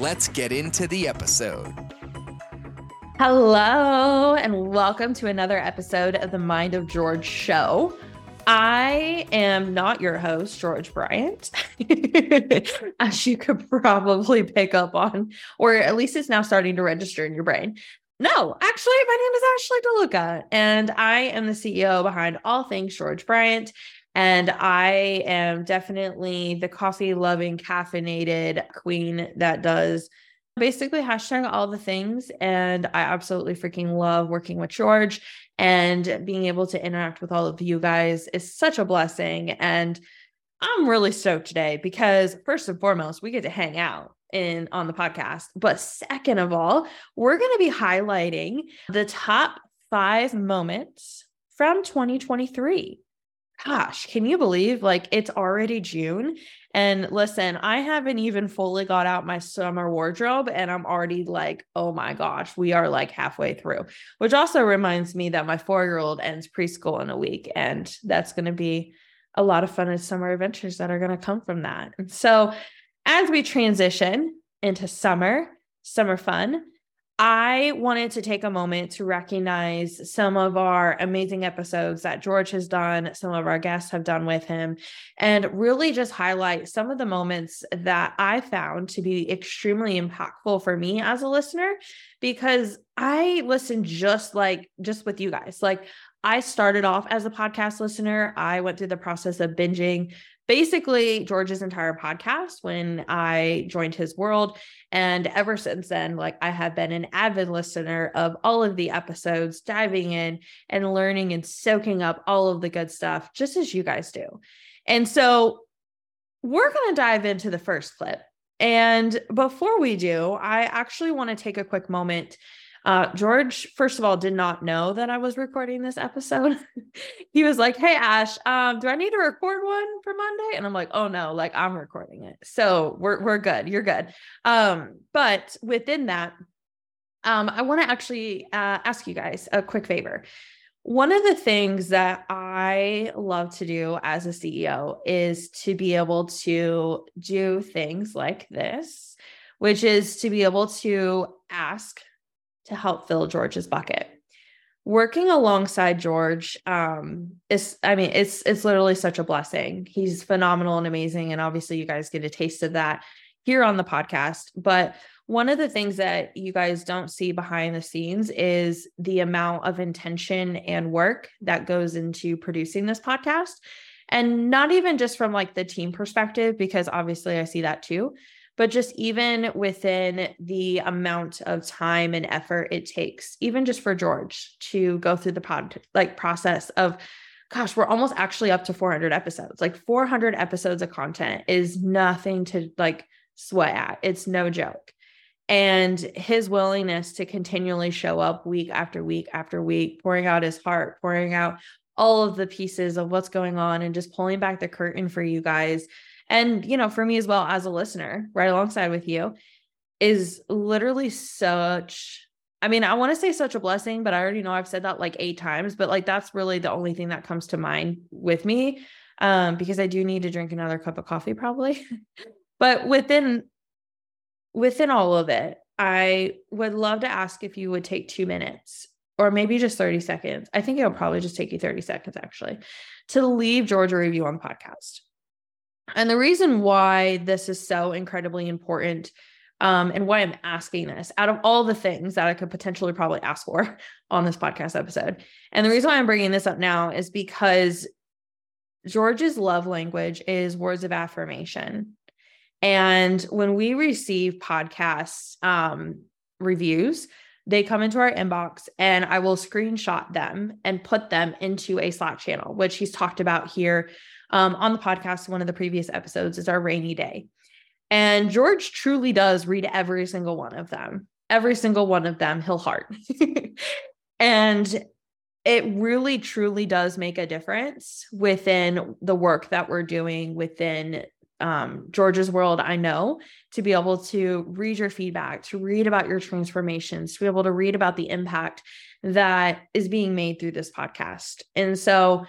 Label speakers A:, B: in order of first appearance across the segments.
A: Let's get into the episode.
B: Hello, and welcome to another episode of the Mind of George show. I am not your host, George Bryant, as you could probably pick up on, or at least it's now starting to register in your brain. No, actually, my name is Ashley DeLuca, and I am the CEO behind all things George Bryant. And I am definitely the coffee loving, caffeinated queen that does basically hashtag all the things. And I absolutely freaking love working with George and being able to interact with all of you guys is such a blessing. And I'm really stoked today because first and foremost, we get to hang out in on the podcast. But second of all, we're going to be highlighting the top 5 moments from 2023 gosh, can you believe like it's already June? And listen, I haven't even fully got out my summer wardrobe and I'm already like, oh my gosh, we are like halfway through, which also reminds me that my four year old ends preschool in a week. And that's going to be a lot of fun and summer adventures that are going to come from that. And so as we transition into summer, summer fun, I wanted to take a moment to recognize some of our amazing episodes that George has done, some of our guests have done with him, and really just highlight some of the moments that I found to be extremely impactful for me as a listener because I listen just like just with you guys. Like I started off as a podcast listener. I went through the process of binging basically George's entire podcast when I joined his world. And ever since then, like I have been an avid listener of all of the episodes, diving in and learning and soaking up all of the good stuff, just as you guys do. And so we're going to dive into the first clip. And before we do, I actually want to take a quick moment uh, George, first of all, did not know that I was recording this episode. he was like, Hey, Ash, um, do I need to record one for Monday? And I'm like, Oh no, like I'm recording it. So we're, we're good. You're good. Um, but within that, um, I want to actually uh, ask you guys a quick favor. One of the things that I love to do as a CEO is to be able to do things like this, which is to be able to ask to help fill George's bucket. Working alongside George um, is, I mean, it's it's literally such a blessing. He's phenomenal and amazing, and obviously, you guys get a taste of that here on the podcast. But one of the things that you guys don't see behind the scenes is the amount of intention and work that goes into producing this podcast. And not even just from like the team perspective, because obviously I see that too, but just even within the amount of time and effort it takes, even just for George to go through the pod like process of gosh, we're almost actually up to 400 episodes. Like 400 episodes of content is nothing to like sweat at. It's no joke. And his willingness to continually show up week after week after week, pouring out his heart, pouring out all of the pieces of what's going on and just pulling back the curtain for you guys and you know for me as well as a listener right alongside with you is literally such I mean, I want to say such a blessing, but I already know I've said that like eight times, but like that's really the only thing that comes to mind with me um because I do need to drink another cup of coffee probably. but within within all of it, I would love to ask if you would take 2 minutes or maybe just 30 seconds. I think it'll probably just take you 30 seconds actually to leave Georgia review on the podcast. And the reason why this is so incredibly important um, and why I'm asking this out of all the things that I could potentially probably ask for on this podcast episode. And the reason why I'm bringing this up now is because George's love language is words of affirmation. And when we receive podcast um, reviews, they come into our inbox and I will screenshot them and put them into a Slack channel, which he's talked about here um, on the podcast, one of the previous episodes is our rainy day. And George truly does read every single one of them. Every single one of them, he'll heart. and it really truly does make a difference within the work that we're doing within um, George's world, I know, to be able to read your feedback, to read about your transformations, to be able to read about the impact that is being made through this podcast. And so,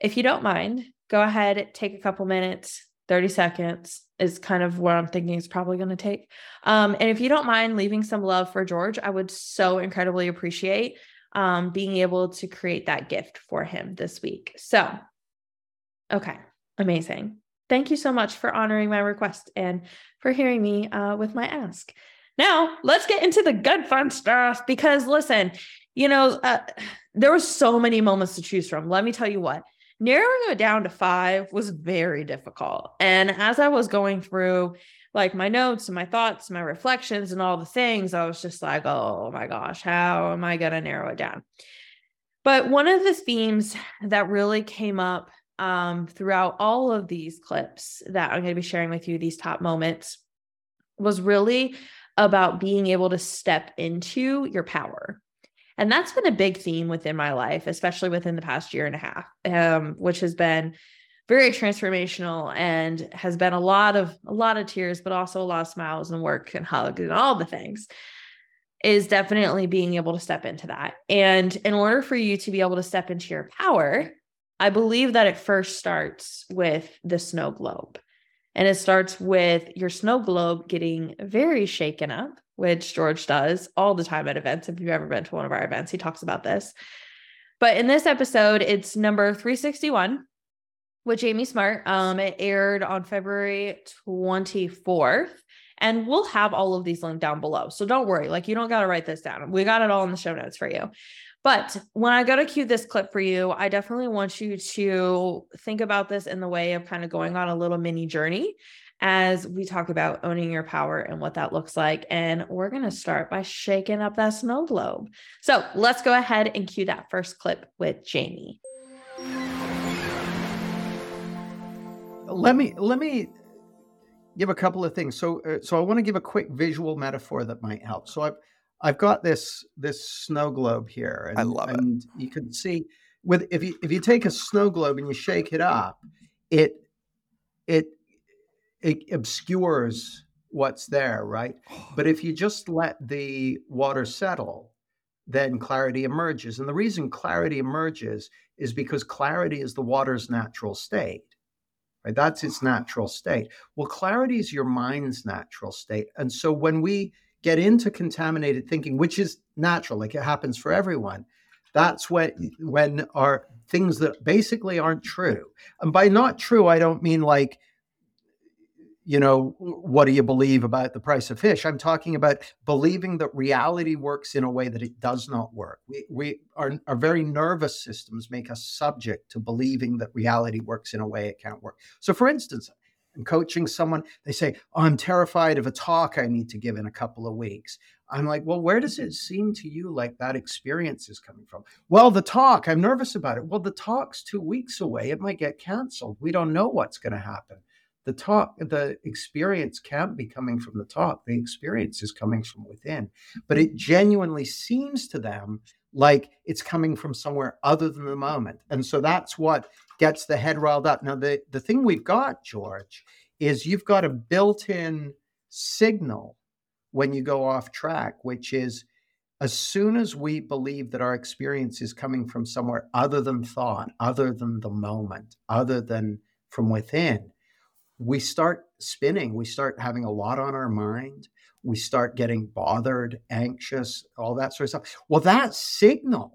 B: if you don't mind, go ahead, take a couple minutes, 30 seconds is kind of what I'm thinking is probably going to take. Um, and if you don't mind leaving some love for George, I would so incredibly appreciate um, being able to create that gift for him this week. So, okay, amazing. Thank you so much for honoring my request and for hearing me uh, with my ask. Now, let's get into the good fun stuff because listen, you know, uh, there were so many moments to choose from. Let me tell you what, narrowing it down to five was very difficult. And as I was going through like my notes and my thoughts, my reflections, and all the things, I was just like, oh my gosh, how am I going to narrow it down? But one of the themes that really came up um, throughout all of these clips that I'm going to be sharing with you, these top moments, was really about being able to step into your power. And that's been a big theme within my life, especially within the past year and a half, um, which has been very transformational and has been a lot of a lot of tears, but also a lot of smiles and work and hugs and all the things. Is definitely being able to step into that. And in order for you to be able to step into your power, I believe that it first starts with the snow globe. And it starts with your snow globe getting very shaken up, which George does all the time at events. If you've ever been to one of our events, he talks about this. But in this episode, it's number 361 with Jamie Smart. Um, it aired on February 24th. And we'll have all of these linked down below. So don't worry. Like, you don't got to write this down. We got it all in the show notes for you. But when I go to cue this clip for you, I definitely want you to think about this in the way of kind of going on a little mini journey as we talk about owning your power and what that looks like. And we're going to start by shaking up that snow globe. So let's go ahead and cue that first clip with Jamie.
C: Let me, let me give a couple of things. So, uh, so I want to give a quick visual metaphor that might help. So I've, I've got this this snow globe here,
A: and, I love
C: it. And you can see with if you if you take a snow globe and you shake it up, it it it obscures what's there, right? Oh, but if you just let the water settle, then clarity emerges. And the reason clarity emerges is because clarity is the water's natural state. Right? That's its oh. natural state. Well, clarity is your mind's natural state. And so when we get into contaminated thinking, which is natural, like it happens for everyone, that's when mm. when our things that basically aren't true. And by not true, I don't mean like, you know, what do you believe about the price of fish? I'm talking about believing that reality works in a way that it does not work. We, we our, our very nervous systems make us subject to believing that reality works in a way it can't work. So, for instance, I'm coaching someone, they say, oh, I'm terrified of a talk I need to give in a couple of weeks. I'm like, well, where does it seem to you like that experience is coming from? Well, the talk, I'm nervous about it. Well, the talk's two weeks away. It might get canceled. We don't know what's going to happen. The talk, the experience can't be coming from the top The experience is coming from within. But it genuinely seems to them like it's coming from somewhere other than the moment. And so that's what gets the head riled up. Now, the, the thing we've got, George, is you've got a built in signal when you go off track, which is as soon as we believe that our experience is coming from somewhere other than thought, other than the moment, other than from within, we start spinning. We start having a lot on our mind. We start getting bothered, anxious, all that sort of stuff. Well, that signal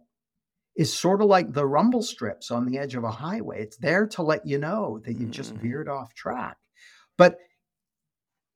C: is sort of like the rumble strips on the edge of a highway. It's there to let you know that you've just mm. veered off track. But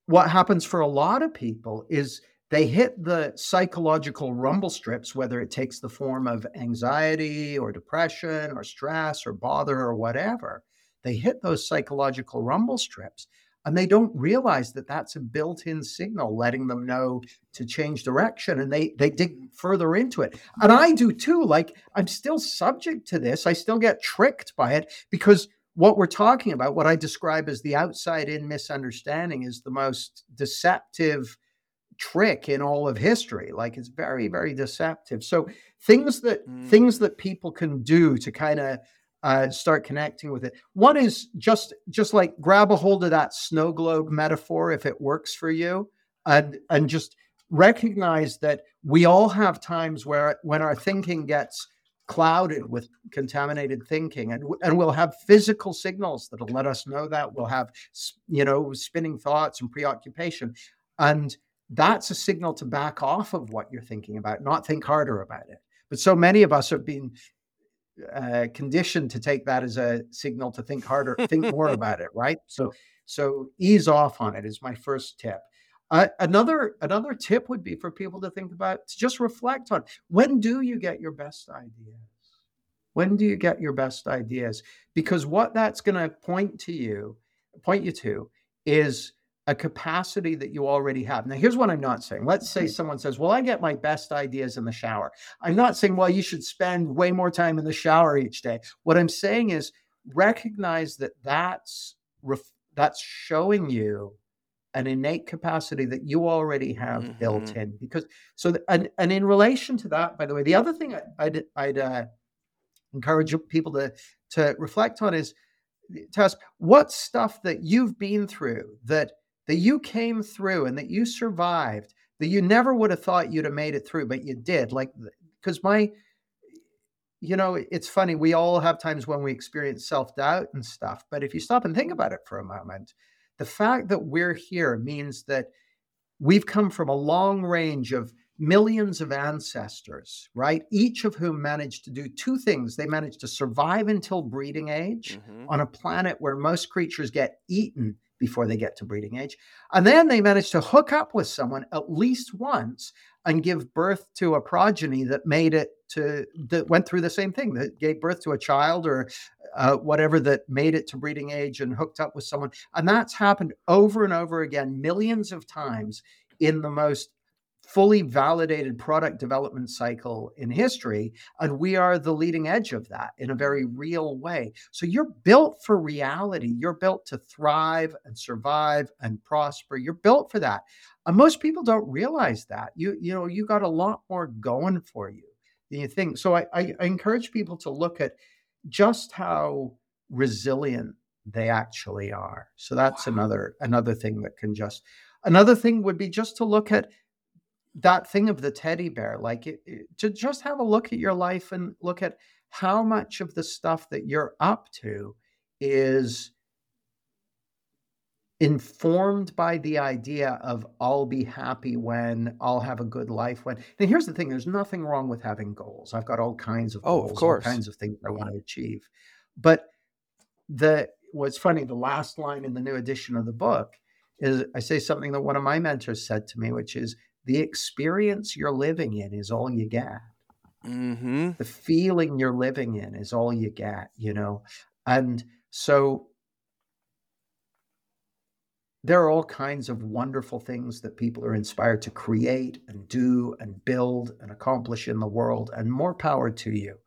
C: what happens for a lot of people is they hit the psychological rumble strips, whether it takes the form of anxiety or depression or stress or bother or whatever. They hit those psychological rumble strips and they don't realize that that's a built-in signal letting them know to change direction and they they dig further into it and i do too like i'm still subject to this i still get tricked by it because what we're talking about, what I describe as the outside in misunderstanding, is the most deceptive trick in all of history. Like it's very, very deceptive. So things that mm. things that people can do to kind of uh, start connecting with it. One is just just like grab a hold of that snow globe metaphor if it works for you, and and just recognize that we all have times where when our thinking gets clouded with contaminated thinking and and we'll have physical signals that'll let us know that we'll have you know spinning thoughts and preoccupation and that's a signal to back off of what you're thinking about not think harder about it but so many of us have been uh, conditioned to take that as a signal to think harder, think more about it, right? So, so ease off on it is my first tip. Uh, another another tip would be for people to think about to just reflect on when do you get your best ideas when do you get your best ideas because what that's going to point to you point you to is a capacity that you already have. Now, here's what I'm not saying. Let's say someone says, Well, I get my best ideas in the shower. I'm not saying, Well, you should spend way more time in the shower each day. What I'm saying is recognize that that's, ref- that's showing you an innate capacity that you already have mm-hmm. built in. Because so, and, and in relation to that, by the way, the other thing I, would I'd, uh, encourage people to, to reflect on is to ask what stuff that you've been through that that you came through and that you survived that you never would have thought you'd have made it through but you did like because my you know it's funny we all have times when we experience self-doubt and stuff but if you stop and think about it for a moment the fact that we're here means that we've come from a long range of millions of ancestors, right? Each of whom managed to do two things. They managed to survive until breeding age mm-hmm. on a planet where most creatures get eaten before they get to breeding age. And then they managed to hook up with someone at least once and give birth to a progeny that made it to that went through the same thing that gave birth to a child or uh, whatever that made it to breeding age and hooked up with someone and that's happened over and over again millions of times in the most fully validated product development cycle in history. And we are the leading edge of that in a very real way. So you're built for reality. You're built to thrive and survive and prosper. You're built for that. And most people don't realize that. You, you know, you got a lot more going for you than you think. So I, I, I encourage people to look at just how resilient they actually are. So that's wow. another another thing that can just another thing would be just to look at that thing of the teddy bear, like it, it, to just have a look at your life and look at how much of the stuff that you're up to is informed by the idea of I'll be happy when I'll have a good life when. And here's the thing: there's nothing wrong with having goals. I've got all kinds of
A: oh, of course,
C: all kinds of things I want to achieve. But the what's funny, the last line in the new edition of the book is I say something that one of my mentors said to me, which is the experience you're living in is all you get. Mm-hmm. The feeling you're living in is all you get, you know? And so there are all kinds of wonderful things that people are inspired to create and do and build and accomplish in the world, and more power to you.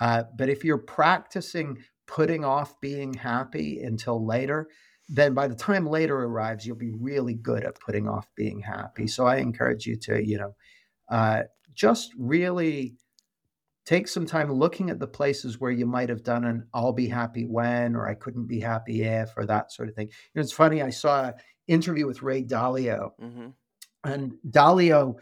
C: Uh, but if you're practicing putting off being happy until later, then by the time later arrives, you'll be really good at putting off being happy. So I encourage you to, you know, uh, just really take some time looking at the places where you might have done an I'll be happy when, or I couldn't be happy if, or that sort of thing. You know, it's funny, I saw an interview with Ray Dalio, mm-hmm. and Dalio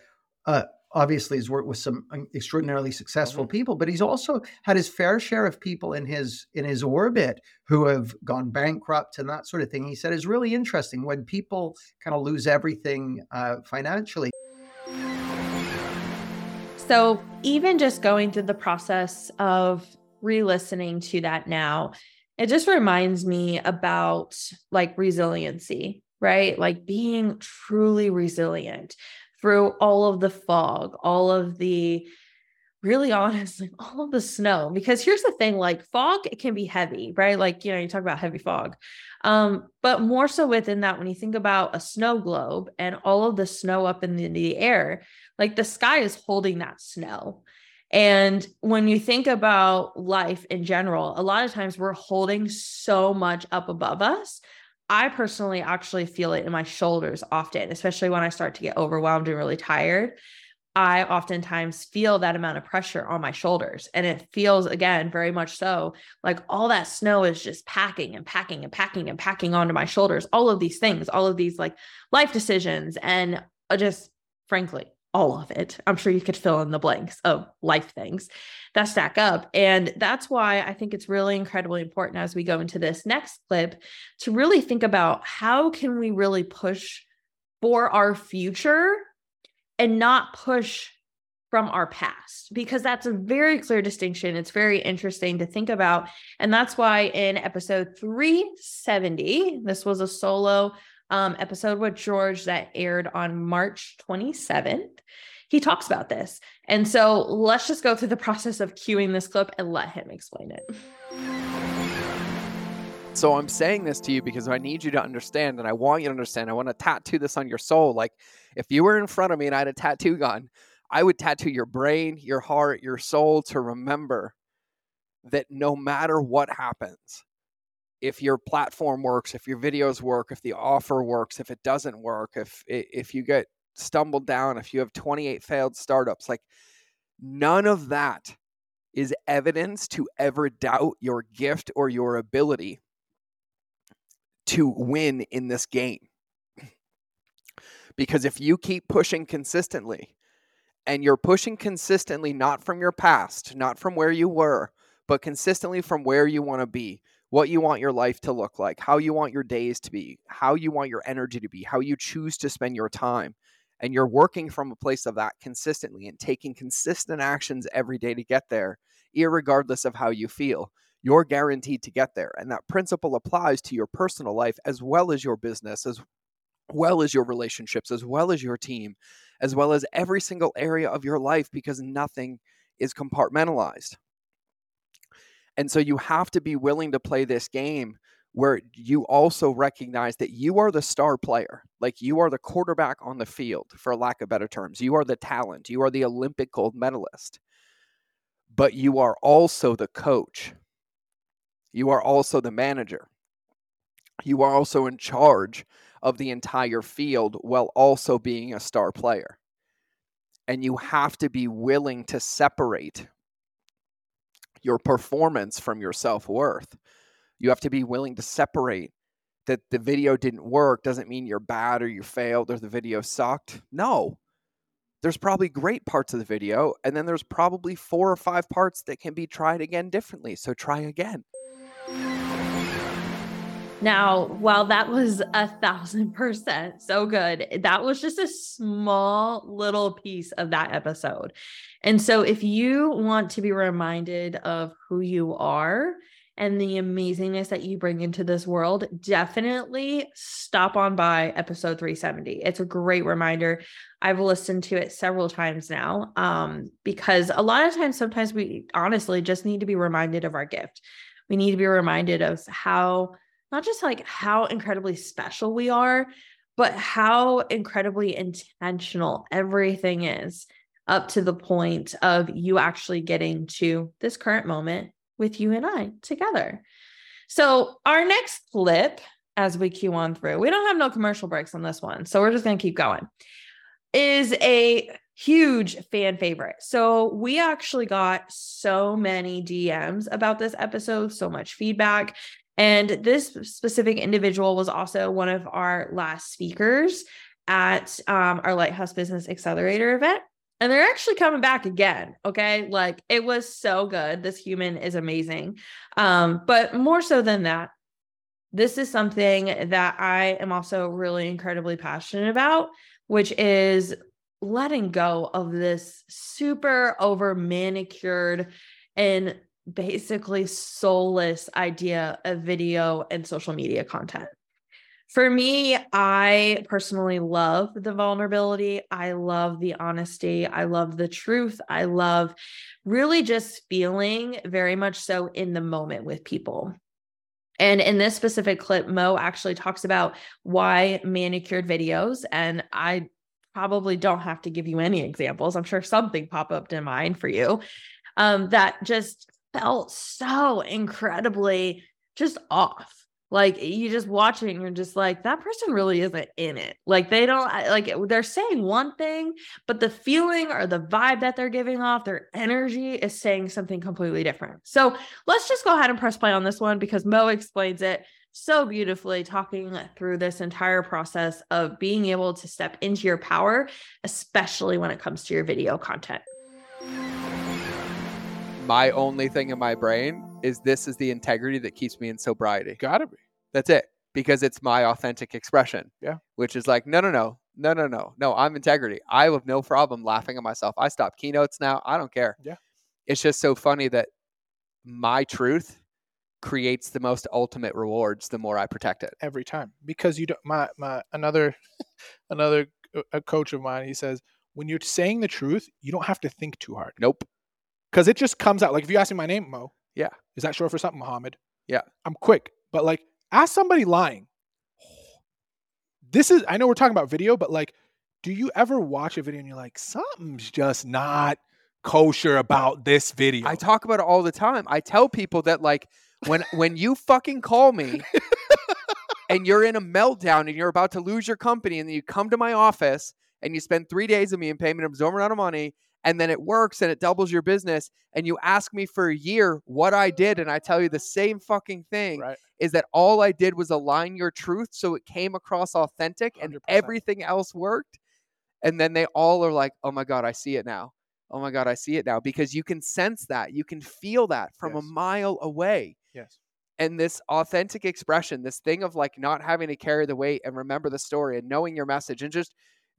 C: uh, obviously has worked with some extraordinarily successful mm-hmm. people but he's also had his fair share of people in his in his orbit who have gone bankrupt and that sort of thing he said is really interesting when people kind of lose everything uh, financially.
B: So even just going through the process of re-listening to that now it just reminds me about like resiliency right? Like being truly resilient through all of the fog, all of the really honestly, all of the snow. Because here's the thing like fog, it can be heavy, right? Like, you know, you talk about heavy fog. Um, but more so within that, when you think about a snow globe and all of the snow up in the, in the air, like the sky is holding that snow. And when you think about life in general, a lot of times we're holding so much up above us. I personally actually feel it in my shoulders often, especially when I start to get overwhelmed and really tired. I oftentimes feel that amount of pressure on my shoulders. And it feels, again, very much so like all that snow is just packing and packing and packing and packing onto my shoulders. All of these things, all of these like life decisions, and uh, just frankly, all of it. I'm sure you could fill in the blanks of life things that stack up. And that's why I think it's really incredibly important as we go into this next clip to really think about how can we really push for our future and not push from our past because that's a very clear distinction. It's very interesting to think about. And that's why in episode 370, this was a solo um, episode with George that aired on March 27th. He talks about this. And so let's just go through the process of cueing this clip and let him explain it.
D: So I'm saying this to you because I need you to understand and I want you to understand. I want to tattoo this on your soul. Like if you were in front of me and I had a tattoo gun, I would tattoo your brain, your heart, your soul to remember that no matter what happens, if your platform works, if your videos work, if the offer works, if it doesn't work, if if you get stumbled down, if you have 28 failed startups, like none of that is evidence to ever doubt your gift or your ability to win in this game. Because if you keep pushing consistently, and you're pushing consistently not from your past, not from where you were, but consistently from where you want to be, what you want your life to look like, how you want your days to be, how you want your energy to be, how you choose to spend your time. And you're working from a place of that consistently and taking consistent actions every day to get there, regardless of how you feel you're guaranteed to get there. And that principle applies to your personal life as well as your business, as well as your relationships, as well as your team, as well as every single area of your life because nothing is compartmentalized. And so you have to be willing to play this game where you also recognize that you are the star player. Like you are the quarterback on the field, for lack of better terms. You are the talent. You are the Olympic gold medalist. But you are also the coach. You are also the manager. You are also in charge of the entire field while also being a star player. And you have to be willing to separate your performance from your self worth. You have to be willing to separate that the video didn't work doesn't mean you're bad or you failed or the video sucked. No. There's probably great parts of the video, and then there's probably four or five parts that can be tried again differently. So try again.
B: Now, while that was a thousand percent so good, that was just a small little piece of that episode. And so, if you want to be reminded of who you are and the amazingness that you bring into this world, definitely stop on by episode 370. It's a great reminder. I've listened to it several times now um, because a lot of times, sometimes we honestly just need to be reminded of our gift. We need to be reminded of how not just like how incredibly special we are, but how incredibly intentional everything is up to the point of you actually getting to this current moment with you and I together. So, our next clip, as we cue on through, we don't have no commercial breaks on this one. So, we're just going to keep going, is a huge fan favorite. So, we actually got so many DMs about this episode, so much feedback. And this specific individual was also one of our last speakers at um, our Lighthouse Business Accelerator event. And they're actually coming back again. Okay. Like it was so good. This human is amazing. Um, but more so than that, this is something that I am also really incredibly passionate about, which is letting go of this super over manicured and basically soulless idea of video and social media content. For me, I personally love the vulnerability. I love the honesty. I love the truth. I love really just feeling very much so in the moment with people. And in this specific clip, Mo actually talks about why manicured videos. And I probably don't have to give you any examples. I'm sure something pop up in mind for you um, that just felt so incredibly just off. Like you just watching, you're just like, that person really isn't in it. Like they don't like they're saying one thing, but the feeling or the vibe that they're giving off, their energy is saying something completely different. So let's just go ahead and press play on this one because Mo explains it so beautifully, talking through this entire process of being able to step into your power, especially when it comes to your video content
D: my only thing in my brain is this is the integrity that keeps me in sobriety.
E: Gotta be.
D: That's it. Because it's my authentic expression.
E: Yeah.
D: Which is like, no, no, no, no, no, no, no. I'm integrity. I have no problem laughing at myself. I stop keynotes now. I don't care.
E: Yeah.
D: It's just so funny that my truth creates the most ultimate rewards the more I protect it.
E: Every time. Because you don't my my another another uh, a coach of mine, he says, when you're saying the truth, you don't have to think too hard.
D: Nope
E: because it just comes out. Like if you ask me my name, Mo.
D: Yeah.
E: Is that short for something, Muhammad?
D: Yeah.
E: I'm quick, but like ask somebody lying. This is I know we're talking about video, but like, do you ever watch a video and you're like, something's just not kosher about this video?
D: I talk about it all the time. I tell people that like when when you fucking call me and you're in a meltdown and you're about to lose your company and then you come to my office and you spend three days with me and pay me an absorbent amount of money and then it works and it doubles your business and you ask me for a year what I did and I tell you the same fucking thing
E: right.
D: is that all I did was align your truth so it came across authentic and
E: 100%.
D: everything else worked and then they all are like oh my god I see it now oh my god I see it now because you can sense that you can feel that from
E: Yes.
D: a mile away
E: Yes.
D: and this authentic expression this thing of like not having to carry the weight and remember the story and knowing your message and just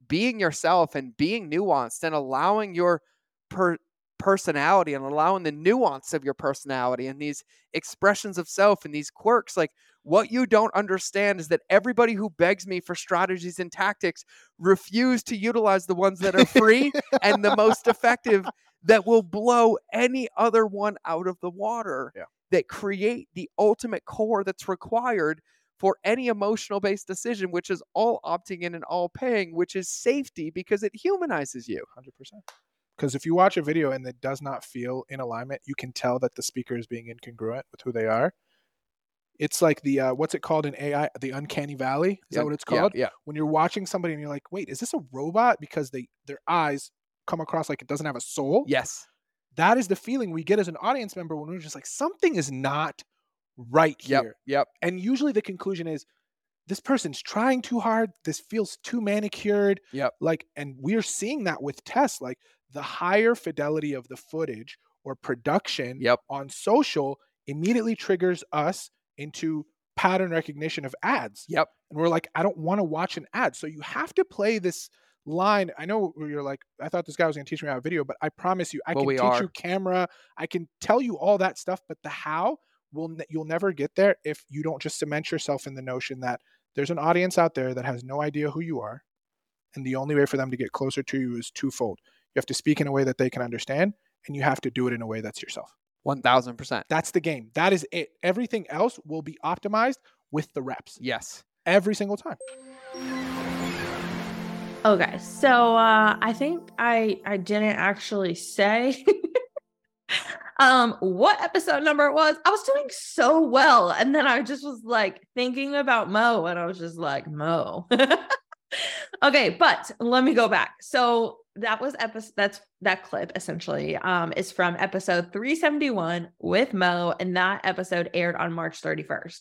D: being yourself and being nuanced and allowing your per- personality and allowing the nuance of your personality and these expressions of self and these quirks like what you don't understand is that everybody who begs me for strategies and tactics refuse to utilize the ones that are free and the most effective that will blow any other one out of the water
E: Yeah.
D: that create the ultimate core that's required for any emotional based decision, which is all opting in and all paying, which is safety because it humanizes you.
E: Hundred percent. Because if you watch a video and it does not feel in alignment, you can tell that the speaker is being incongruent with who they are. It's like the uh, what's it called in AI? The uncanny valley. Is
D: Yeah,
E: that what it's called?
D: yeah,
E: called?
D: Yeah.
E: When you're watching somebody and you're like, wait, is this a robot? Because they their eyes come across like it doesn't have a soul.
D: Yes.
E: That is the feeling we get as an audience member when we're just like, something is not right here.
D: Yep.
E: And usually the conclusion is this person's trying too hard. This feels too manicured.
D: Yep.
E: Like, and we're seeing that with tests. Like the higher fidelity of the footage or production
D: Yep.
E: on social immediately triggers us into pattern recognition of ads.
D: Yep.
E: And we're like, I don't want to watch an ad. So you have to play this line. I know you're like, I thought this guy was going to teach me how to video, but I promise you, I
D: Well,
E: can teach
D: are.
E: you camera. I can tell you all that stuff, but the how will ne- you'll never get there if you don't just cement yourself in the notion that there's an audience out there that has no idea who you are, and the only way for them to get closer to you is twofold. You have to speak in a way that they can understand, and you have to do it in a way that's yourself.
D: 1000%.
E: That's the game. That is it. Everything else will be optimized with the reps
D: Yes.
E: every single time.
B: Okay, so uh, I think I I didn't actually say um what episode number it was. I was doing so well, and then I just was like thinking about Mo, and I was just like Mo. okay, but let me go back. So that was episode. That's that clip essentially um is from episode 371 with Mo, and that episode aired on March 31st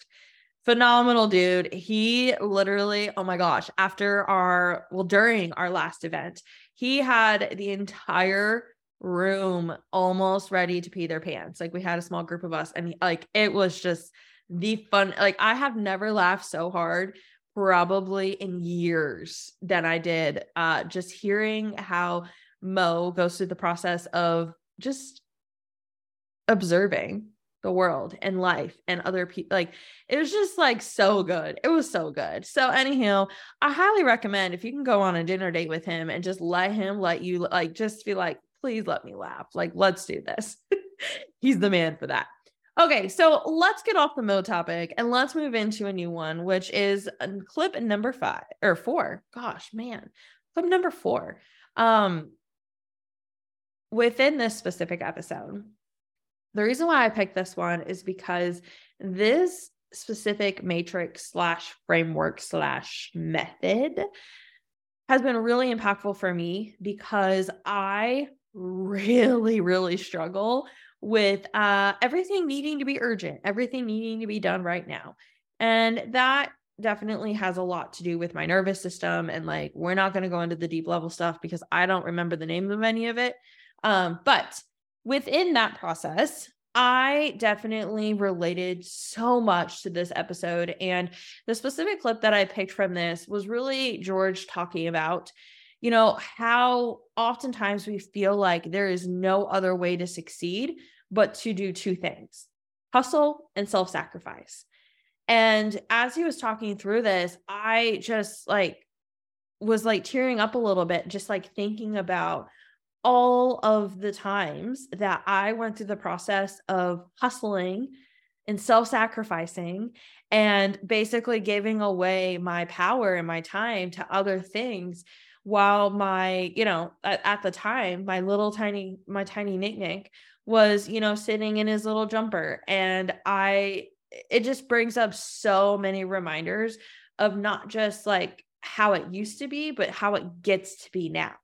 B: phenomenal dude. He literally, oh my gosh, after our, well, during our last event, he had the entire room almost ready to pee their pants. Like we had a small group of us, and like it was just the fun. Like I have never laughed so hard probably in years than I did. Uh, just hearing how Mo goes through the process of just observing the world and life and other people like it was just like so good it was so good so anyhow i highly recommend if you can go on a dinner date with him and just let him let you like just be like please let me laugh. Like let's do this. He's the man for that. Okay so let's get off the mo topic and let's move into a new one which is uh, clip number five or four. Gosh man. Clip number four. Um, within this specific episode, the reason why I picked this one is because this specific matrix slash framework slash method has been really impactful for me because I really, really struggle with uh, everything needing to be urgent, everything needing to be done right now. And that definitely has a lot to do with my nervous system. And like, we're not going to go into the deep level stuff because I don't remember the name of any of it. Um, but within that process, I definitely related so much to this episode. And the specific clip that I picked from this was really George talking about, you know, how oftentimes we feel like there is no other way to succeed but to do two things hustle and self sacrifice. And as he was talking through this, I just like was like tearing up a little bit, just like thinking about all of the times that I went through the process of hustling and self sacrificing and basically giving away my power and my time to other things while my you know at, at, the time my little tiny my tiny Nick Nick was you know sitting in his little jumper. And i it just brings up so many reminders of not just like how it used to be but how it gets to be now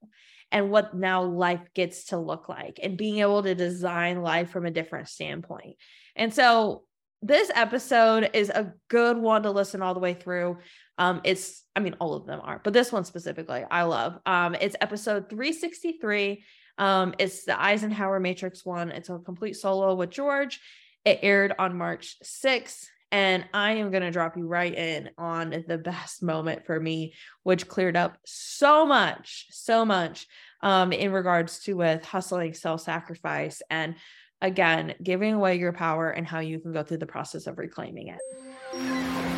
B: and what now life gets to look like and being able to design life from a different standpoint. And so this episode is a good one to listen all the way through um it's i mean all of them are but this one specifically i love um it's episode 363 um, it's the Eisenhower Matrix one. It's a complete solo with George. It aired on March 6th. And I am going to drop you right in on the best moment for me, which cleared up so much, so much um, in regards to with hustling, self sacrifice, and again, giving away your power and how you can go through the process of reclaiming it.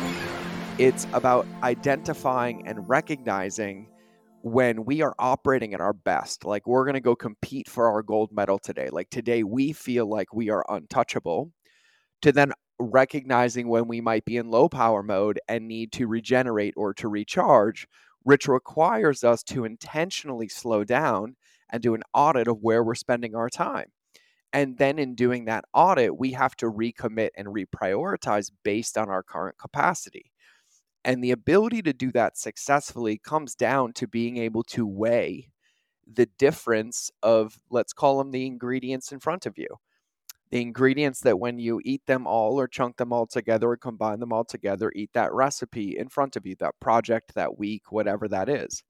D: It's about identifying and recognizing when we are operating at our best, like we're going to go compete for our gold medal today, like today we feel like we are untouchable, to then recognizing when we might be in low power mode and need to regenerate or to recharge, which requires us to intentionally slow down and do an audit of where we're spending our time. And then in doing that audit, we have to recommit and reprioritize based on our current capacity. And the ability to do that successfully comes down to being able to weigh the difference of, let's call them the ingredients in front of you. The ingredients that when you eat them all or chunk them all together or combine them all together, eat that recipe in front of you, that project, that week, whatever that is.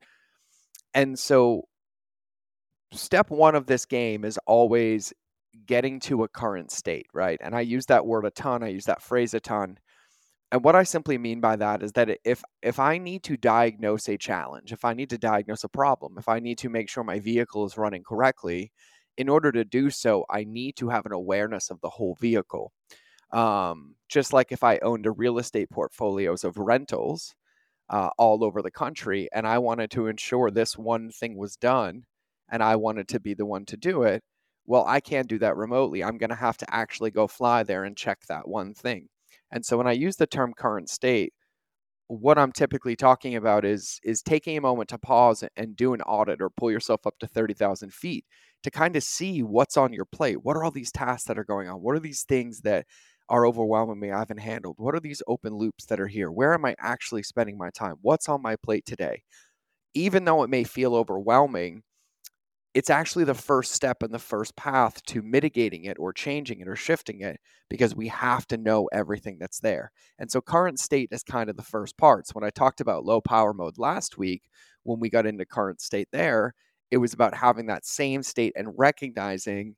D: And so, step one of this game is always getting to a current state, right? And I use that word a ton, I use that phrase a ton and what I simply mean by that is that if if I need to diagnose a challenge, if I need to diagnose a problem, if I need to make sure my vehicle is running correctly, in order to do so, I need to have an awareness of the whole vehicle. Um, just like if I owned a real estate portfolios of rentals uh, all over the country, and I wanted to ensure this one thing was done, and I wanted to be the one to do it. Well, I can't do that remotely. I'm going to have to actually go fly there and check that one thing. And so when I use the term current state, what I'm typically talking about is is taking a moment to pause and do an audit or pull yourself up to 30,000 feet to kind of see what's on your plate. What are all these tasks that are going on? What are these things that are overwhelming me I haven't handled? What are these open loops that are here? Where am I actually spending my time? What's on my plate today? Even though it may feel overwhelming, it's actually the first step and the first path to mitigating it or changing it or shifting it because we have to know everything that's there. And so current state is kind of the first part. So, When I talked about low power mode last week, when we got into current state there, it was about having that same state and recognizing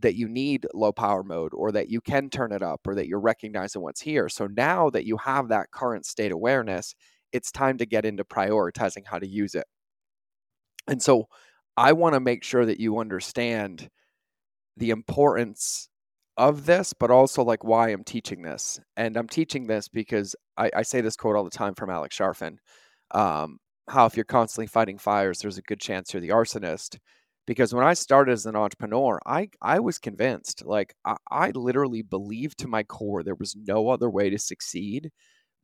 D: that you need low power mode or that you can turn it up or that you're recognizing what's here. So now that you have that current state awareness, it's time to get into prioritizing how to use it. And so I want to make sure that you understand the importance of this, but also like why I'm teaching this. And I'm teaching this because I, I say this quote all the time from Alex Charfen. Um, how if you're constantly fighting fires, there's a good chance you're the arsonist. Because when I started as an entrepreneur, I I was convinced, like I, I literally believed to my core there was no other way to succeed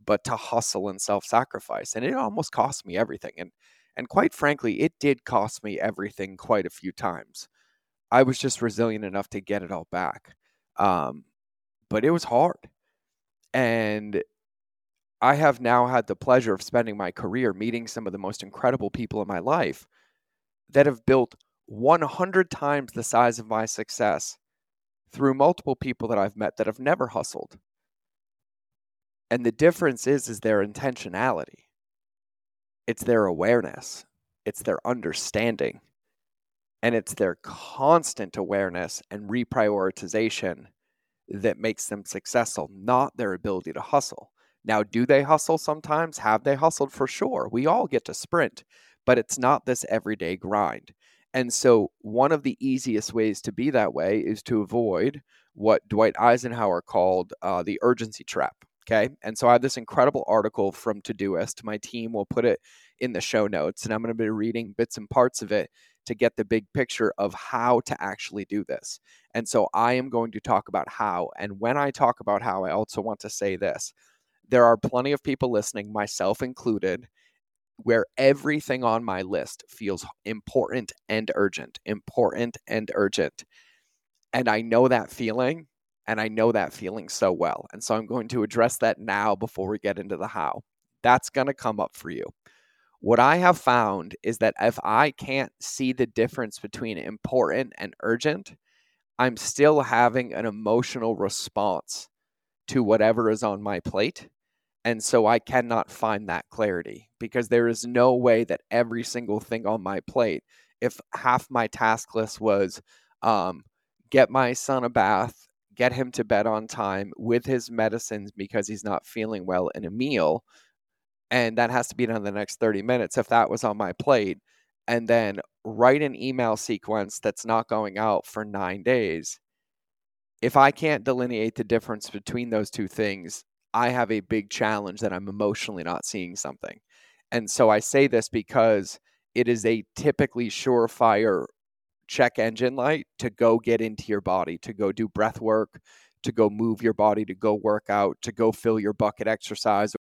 D: but to hustle and self-sacrifice. And it almost cost me everything. And And quite frankly, it did cost me everything quite a few times. I was just resilient enough to get it all back. Um, but it was hard. And I have now had the pleasure of spending my career meeting some of the most incredible people in my life that have built 100 times the size of my success through multiple people that I've met that have never hustled. And the difference is is their intentionality. It's their awareness. It's their understanding. And it's their constant awareness and reprioritization that makes them successful, not their ability to hustle. Now, do they hustle sometimes? Have they hustled for sure? We all get to sprint, but it's not this everyday grind. And so, one of the easiest ways to be that way is to avoid what Dwight Eisenhower called uh, the urgency trap. Okay. And so, I have this incredible article from Todoist. My team will put it in the show notes, and I'm going to be reading bits and parts of it to get the big picture of how to actually do this. And so, I am going to talk about how. And when I talk about how, I also want to say this there are plenty of people listening, myself included, where everything on my list feels important and urgent, important and urgent. And I know that feeling, and I know that feeling so well. And so I'm going to address that now before we get into the how. That's going to come up for you. What I have found is that if I can't see the difference between important and urgent, I'm still having an emotional response to whatever is on my plate. And so I cannot find that clarity because there is no way that every single thing on my plate, if half my task list was um, get my son a bath, get him to bed on time with his medicines because he's not feeling well in a meal, and that has to be done in the next 30 minutes, if that was on my plate, and then write an email sequence that's not going out for nine days. If I can't delineate the difference between those two things, I have a big challenge that I'm emotionally not seeing something. And so I say this because it is a typically surefire check engine light to go get into your body, to go do breath work, to go move your body, to go work out, to go fill your bucket exercise.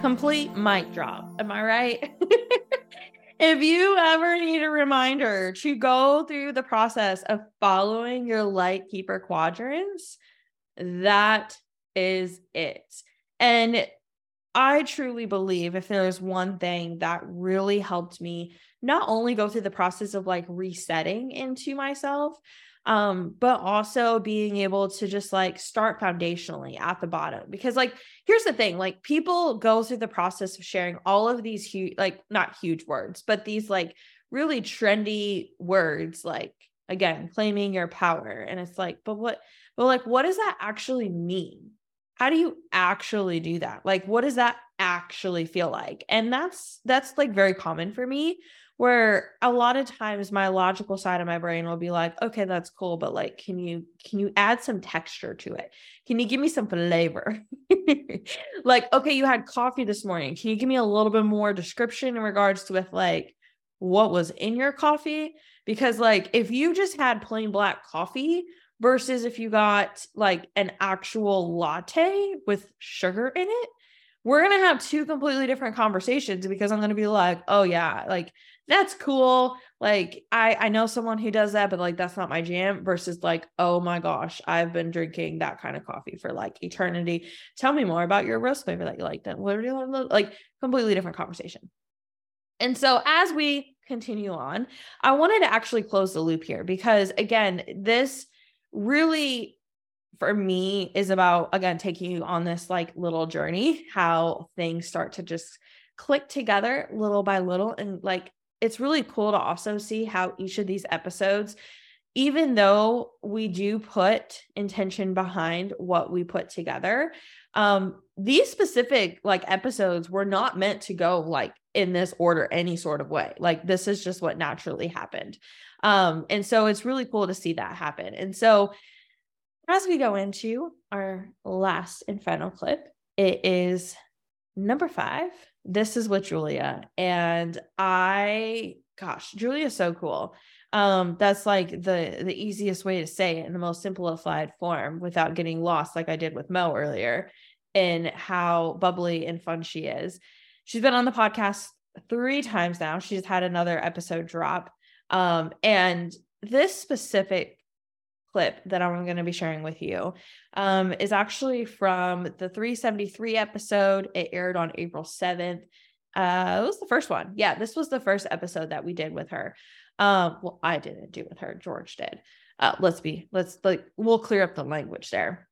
B: Complete mic drop. Am I right? if you ever need a reminder to go through the process of following your light keeper quadrants, that is it. And I truly believe if there's one thing that really helped me not only go through the process of like resetting into myself, um, but also being able to just like start foundationally at the bottom. Because, like, here's the thing like, people go through the process of sharing all of these huge, like, not huge words, but these like really trendy words, like, again, claiming your power. And it's like, but what, but like, what does that actually mean? How do you actually do that? Like, what does that actually feel like? And that's, that's like very common for me where a lot of times my logical side of my brain will be like okay that's cool but like can you can you add some texture to it can you give me some flavor like okay you had coffee this morning can you give me a little bit more description in regards to with like what was in your coffee because like if you just had plain black coffee versus if you got like an actual latte with sugar in it, we're going to have two completely different conversations because I'm going to be like, "Oh yeah, like that's cool. Like I I know someone who does that, but like that's not my jam." Versus like, "Oh my gosh, I've been drinking that kind of coffee for like eternity. Tell me more about your roast flavor that you like." Then what are you like? Completely different conversation. And so as we continue on, I wanted to actually close the loop here because again, this really for me is about again taking you on this like little journey how things start to just click together little by little and like it's really cool to also see how each of these episodes even though we do put intention behind what we put together um these specific like episodes were not meant to go like in this order any sort of way. Like this is just what naturally happened um, and so it's really cool to see that happen. And so as we go into our last and final clip, it is number five. This is with Giulia. And I, gosh, Giulia is so cool. Um, that's like the the easiest way to say it in the most simplified form without getting lost, like I did with Mo earlier, in how bubbly and fun she is she's been on the podcast three times now. She's had another episode drop. Um, and this specific clip that I'm going to be sharing with you um, is actually from the 373 episode. It aired on April 7th. Uh, it was the first one. Yeah, this was the first episode that we did with her. Um, well, I didn't do with her. George did. Uh, let's be, let's like, we'll clear up the language there.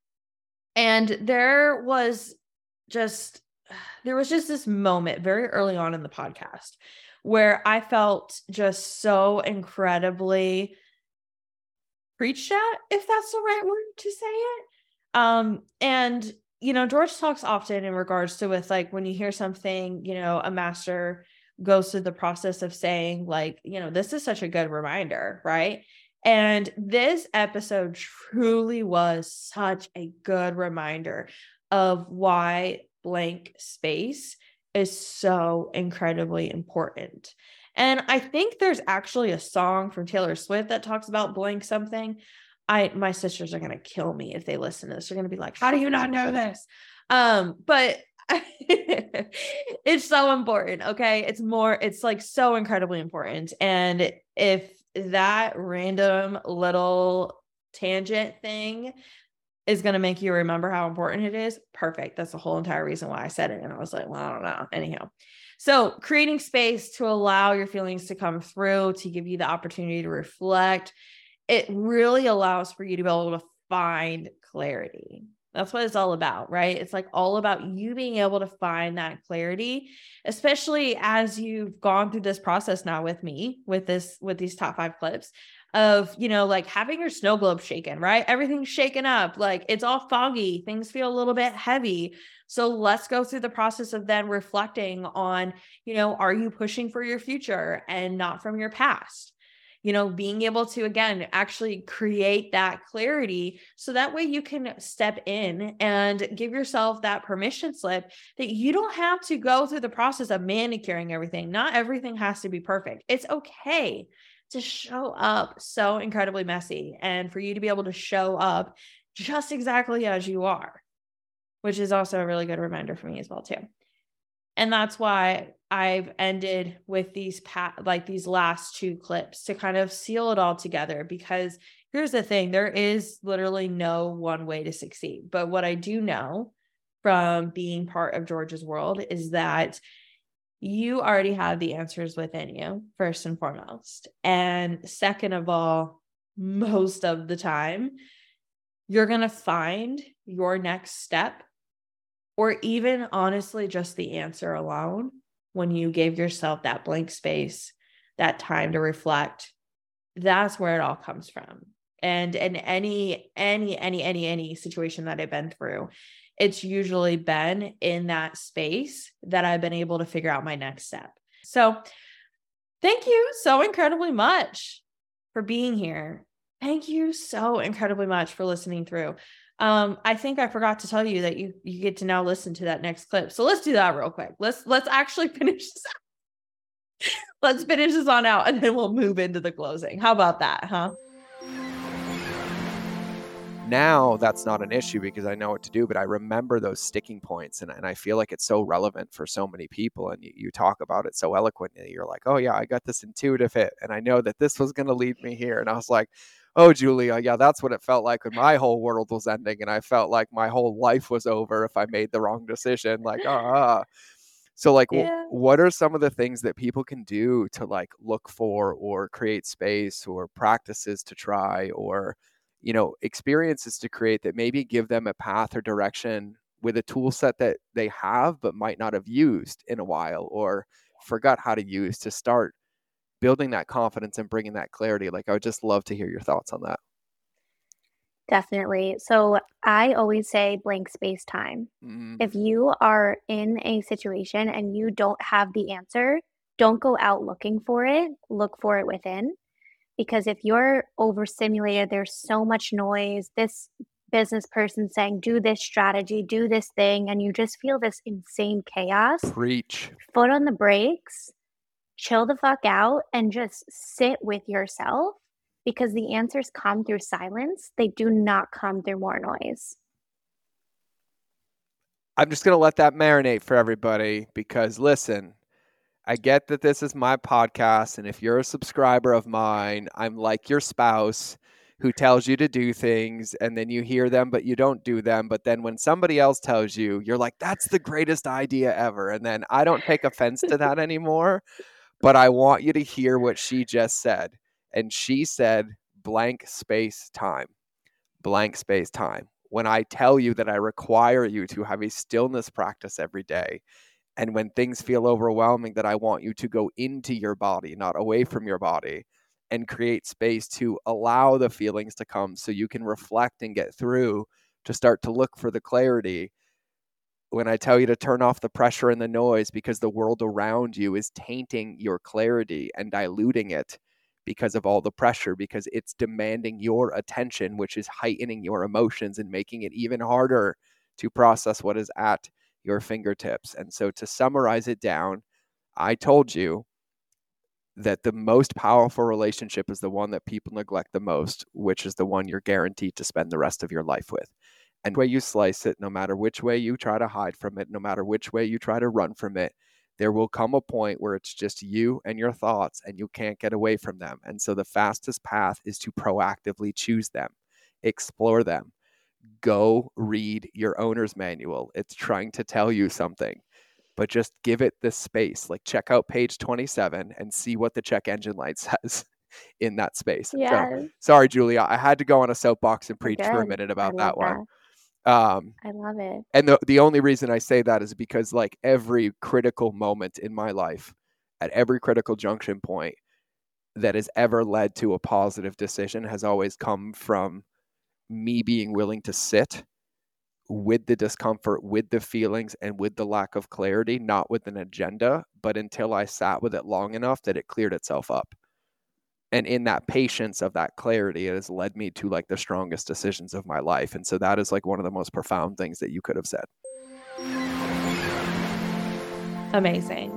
B: And there was just, there was just this moment very early on in the podcast where I felt just so incredibly preached at, if that's the right word to say it. Um, and you know, George talks often in regards to with like when you hear something, you know, a master goes through the process of saying, like, you know, this is such a good reminder, right? And this episode truly was such a good reminder of why blank space is so incredibly important. And I think there's actually a song from Taylor Swift that talks about blank something. I my sisters are gonna kill me if they listen to this. They're gonna be like, "How do you not know this?" Um, but it's so important. Okay, it's more. It's like so incredibly important. And if that random little tangent thing is going to make you remember how important it is, perfect. That's the whole entire reason why I said it. And I was like, well, I don't know. Anyhow, so creating space to allow your feelings to come through, to give you the opportunity to reflect, it really allows for you to be able to find clarity. That's what it's all about, right? It's like all about you being able to find that clarity, especially as you've gone through this process now with me, with this, with these top five clips of, you know, like having your snow globe shaken, right? Everything's shaken up, like it's all foggy, things feel a little bit heavy. So let's go through the process of then reflecting on, you know, are you pushing for your future and not from your past? you know, being able to again actually create that clarity so that way you can step in and give yourself that permission slip that you don't have to go through the process of manicuring everything. Not everything has to be perfect. It's okay to show up so incredibly messy and for you to be able to show up just exactly as you are, which is also a really good reminder for me as well too. And that's why I've ended with these pat like these last two clips to kind of seal it all together because here's the thing there is literally no one way to succeed. But what I do know from being part of George's world is that you already have the answers within you, first and foremost. And second of all, most of the time, you're going to find your next step or even honestly just the answer alone when you gave yourself that blank space, that time to reflect, that's where it all comes from. And in any, any, any, any, any situation that I've been through, it's usually been in that space that I've been able to figure out my next step. So thank you so incredibly much for being here. Thank you so incredibly much for listening through. Um, I think I forgot to tell you that you you get to now listen to that next clip. So let's do that real quick. Let's let's actually finish this out. let's finish this on out and then we'll move into the closing. How about that, huh?
D: Now that's not an issue because I know what to do, but I remember those sticking points and, and I feel like it's so relevant for so many people. And you, you talk about it so eloquently. You're like, oh, yeah, I got this intuitive hit. And I know that this was going to lead me here. And I was like, oh Giulia yeah that's what it felt like when my whole world was ending and i felt like my whole life was over if i made the wrong decision like ah so like yeah. w- what are some of the things that people can do to like look for or create space or practices to try or you know experiences to create that maybe give them a path or direction with a tool set that they have but might not have used in a while or forgot how to use to start building that confidence and bringing that clarity. Like i would just love to hear your thoughts on that.
F: Definitely. So i always say blank space time. Mm-hmm. if you are in a situation and you don't have the answer don't go out looking for it. Look for it within because if you're overstimulated there's so much noise this business person saying do this strategy do this thing and you just feel this insane chaos
D: preach
F: foot on the brakes chill the fuck out and just sit with yourself because the answers come through silence. They do not come through more noise.
D: I'm just going to let that marinate for everybody because listen, I get that this is my podcast. And if you're a subscriber of mine, I'm like your spouse who tells you to do things and then you hear them, but you don't do them. But then when somebody else tells you, you're like, that's the greatest idea ever. And then I don't take offense to that anymore. But I want you to hear what she just said. And she said, blank space time, blank space time when I tell you that I require you to have a stillness practice every day. And when things feel overwhelming, that I want you to go into your body, not away from your body, and create space to allow the feelings to come so you can reflect and get through to start to look for the clarity. When I tell you to turn off the pressure and the noise because the world around you is tainting your clarity and diluting it, because of all the pressure, because it's demanding your attention, which is heightening your emotions and making it even harder to process what is at your fingertips. And so, to summarize it down, I told you that the most powerful relationship is the one that people neglect the most, which is the one you're guaranteed to spend the rest of your life with. And way you slice it, no matter which way you try to hide from it, no matter which way you try to run from it, there will come a point where it's just you and your thoughts and you can't get away from them. And so the fastest path is to proactively choose them, explore them. Go read your owner's manual. It's trying to tell you something, but just give it the space. Like check out page 27 and see what the check engine light says in that space.
F: Yeah.
D: So, sorry, Giulia. I had to go on a soapbox and preach for a minute about that one.
F: Um, I love it.
D: And the the only reason I say that is because like every critical moment in my life, at every critical junction point that has ever led to a positive decision has always come from me being willing to sit with the discomfort, with the feelings, and with the lack of clarity, not with an agenda, but until I sat with it long enough that it cleared itself up. And in that patience of that clarity it has led me to like the strongest decisions of my life. And so that is like one of the most profound things that you could have said.
B: Amazing.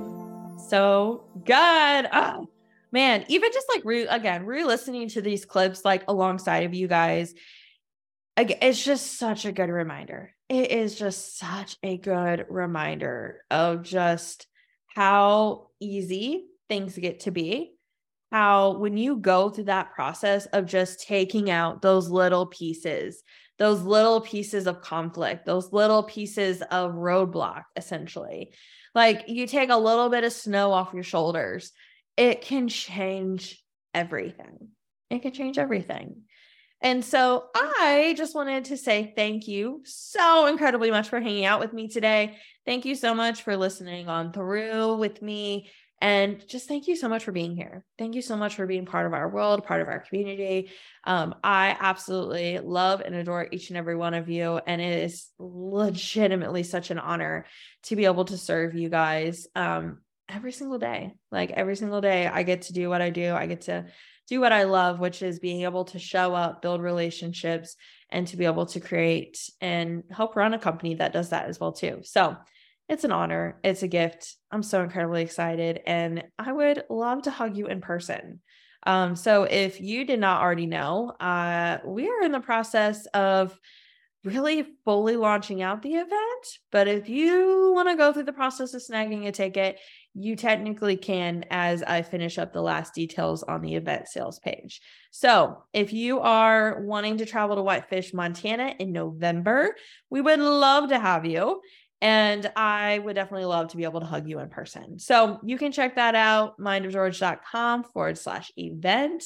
B: So good. Oh, man even just like re- again re-listening to these clips like alongside of you guys it's just such a good reminder it is just such a good reminder of just how easy things get to be how when you go through that process of just taking out those little pieces, those little pieces of conflict, those little pieces of roadblock, essentially, like you take a little bit of snow off your shoulders, it can change everything. It can change everything. And so I just wanted to say thank you so incredibly much for hanging out with me today. Thank you so much for listening on through with me and just thank you so much for being here. Thank you so much for being part of our world, part of our community. Um, I absolutely love and adore each and every one of you. And it is legitimately such an honor to be able to serve you guys um, every single day. Like every single day, I get to do what I do. I get to do what I love, which is being able to show up, build relationships, and to be able to create and help run a company that does that as well too. So it's an honor. It's a gift. I'm so incredibly excited. And I would love to hug you in person. Um, so if you did not already know, uh, we are in the process of really fully launching out the event. But if you want to go through the process of snagging a ticket, you technically can as I finish up the last details on the event sales page. So, if you are wanting to travel to Whitefish, Montana in November, we would love to have you. And I would definitely love to be able to hug you in person. So you can check that out, mindofgeorge.com forward slash event.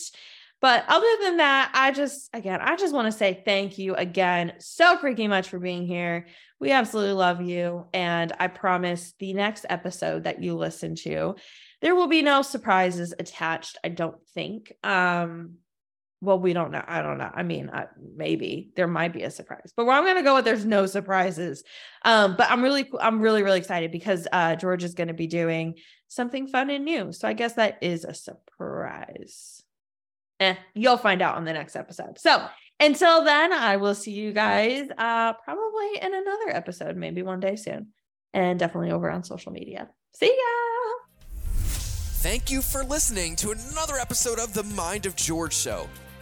B: But other than that, I just, again, I just want to say thank you again so freaking much for being here. We absolutely love you. And I promise the next episode that you listen to, there will be no surprises attached, I don't think. Um, well, we don't know. I don't know. I mean, uh, maybe there might be a surprise, but where I'm going to go with there's no surprises. Um, but I'm really, I'm really, really excited because uh, George is going to be doing something fun and new. So I guess that is a surprise. Eh, you'll find out on the next episode. So until then, I will see you guys uh, probably in another episode, maybe one day soon, and definitely over on social media. See ya.
A: Thank you for listening to another episode of the Mind of George Show.